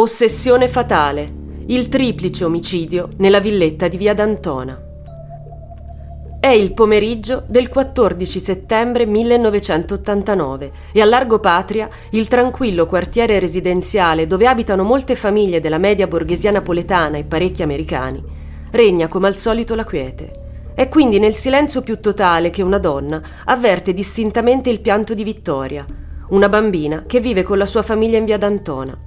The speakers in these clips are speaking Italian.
Ossessione fatale. Il triplice omicidio nella villetta di Via D'Antona. È il pomeriggio del 14 settembre 1989 e a Largo Patria, il tranquillo quartiere residenziale dove abitano molte famiglie della media borghesia napoletana e parecchi americani, regna come al solito la quiete. È quindi nel silenzio più totale che una donna avverte distintamente il pianto di Vittoria, una bambina che vive con la sua famiglia in via D'Antona.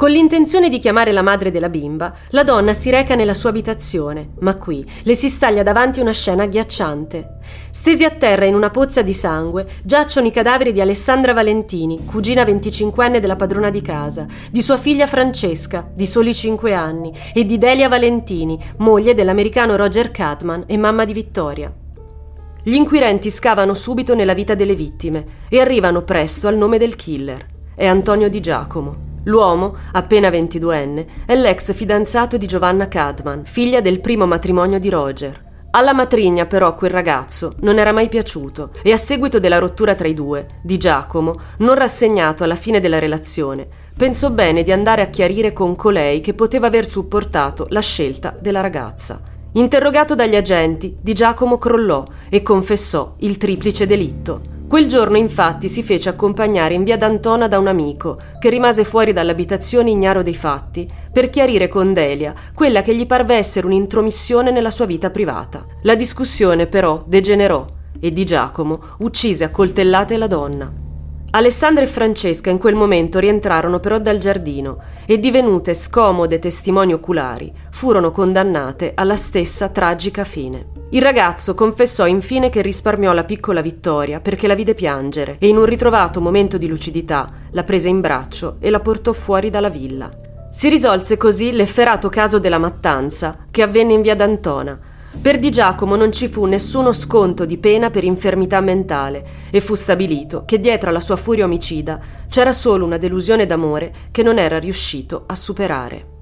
Con l'intenzione di chiamare la madre della bimba, la donna si reca nella sua abitazione, ma qui le si staglia davanti una scena agghiacciante. Stesi a terra in una pozza di sangue giacciono i cadaveri di Alessandra Valentini, cugina 25enne della padrona di casa, di sua figlia Francesca, di soli 5 anni, e di Delia Valentini, moglie dell'americano Roger Catman e mamma di Vittoria. Gli inquirenti scavano subito nella vita delle vittime e arrivano presto al nome del killer. È Antonio Di Giacomo. L'uomo, appena 22enne, è l'ex fidanzato di Giovanna Cadman, figlia del primo matrimonio di Roger. Alla matrigna però quel ragazzo non era mai piaciuto e a seguito della rottura tra i due, di Giacomo, non rassegnato alla fine della relazione, pensò bene di andare a chiarire con colei che poteva aver supportato la scelta della ragazza. Interrogato dagli agenti, Di Giacomo crollò e confessò il triplice delitto. Quel giorno infatti si fece accompagnare in via D'Antona da un amico, che rimase fuori dall'abitazione ignaro dei fatti, per chiarire con Delia quella che gli parve essere un'intromissione nella sua vita privata. La discussione però degenerò e Di Giacomo uccise a coltellate la donna. Alessandra e Francesca in quel momento rientrarono però dal giardino e divenute scomode testimoni oculari, furono condannate alla stessa tragica fine. Il ragazzo confessò infine che risparmiò la piccola Vittoria perché la vide piangere e in un ritrovato momento di lucidità la prese in braccio e la portò fuori dalla villa. Si risolse così l'efferato caso della mattanza che avvenne in via D'Antona, per Di Giacomo non ci fu nessuno sconto di pena per infermità mentale e fu stabilito che dietro alla sua furia omicida c'era solo una delusione d'amore che non era riuscito a superare.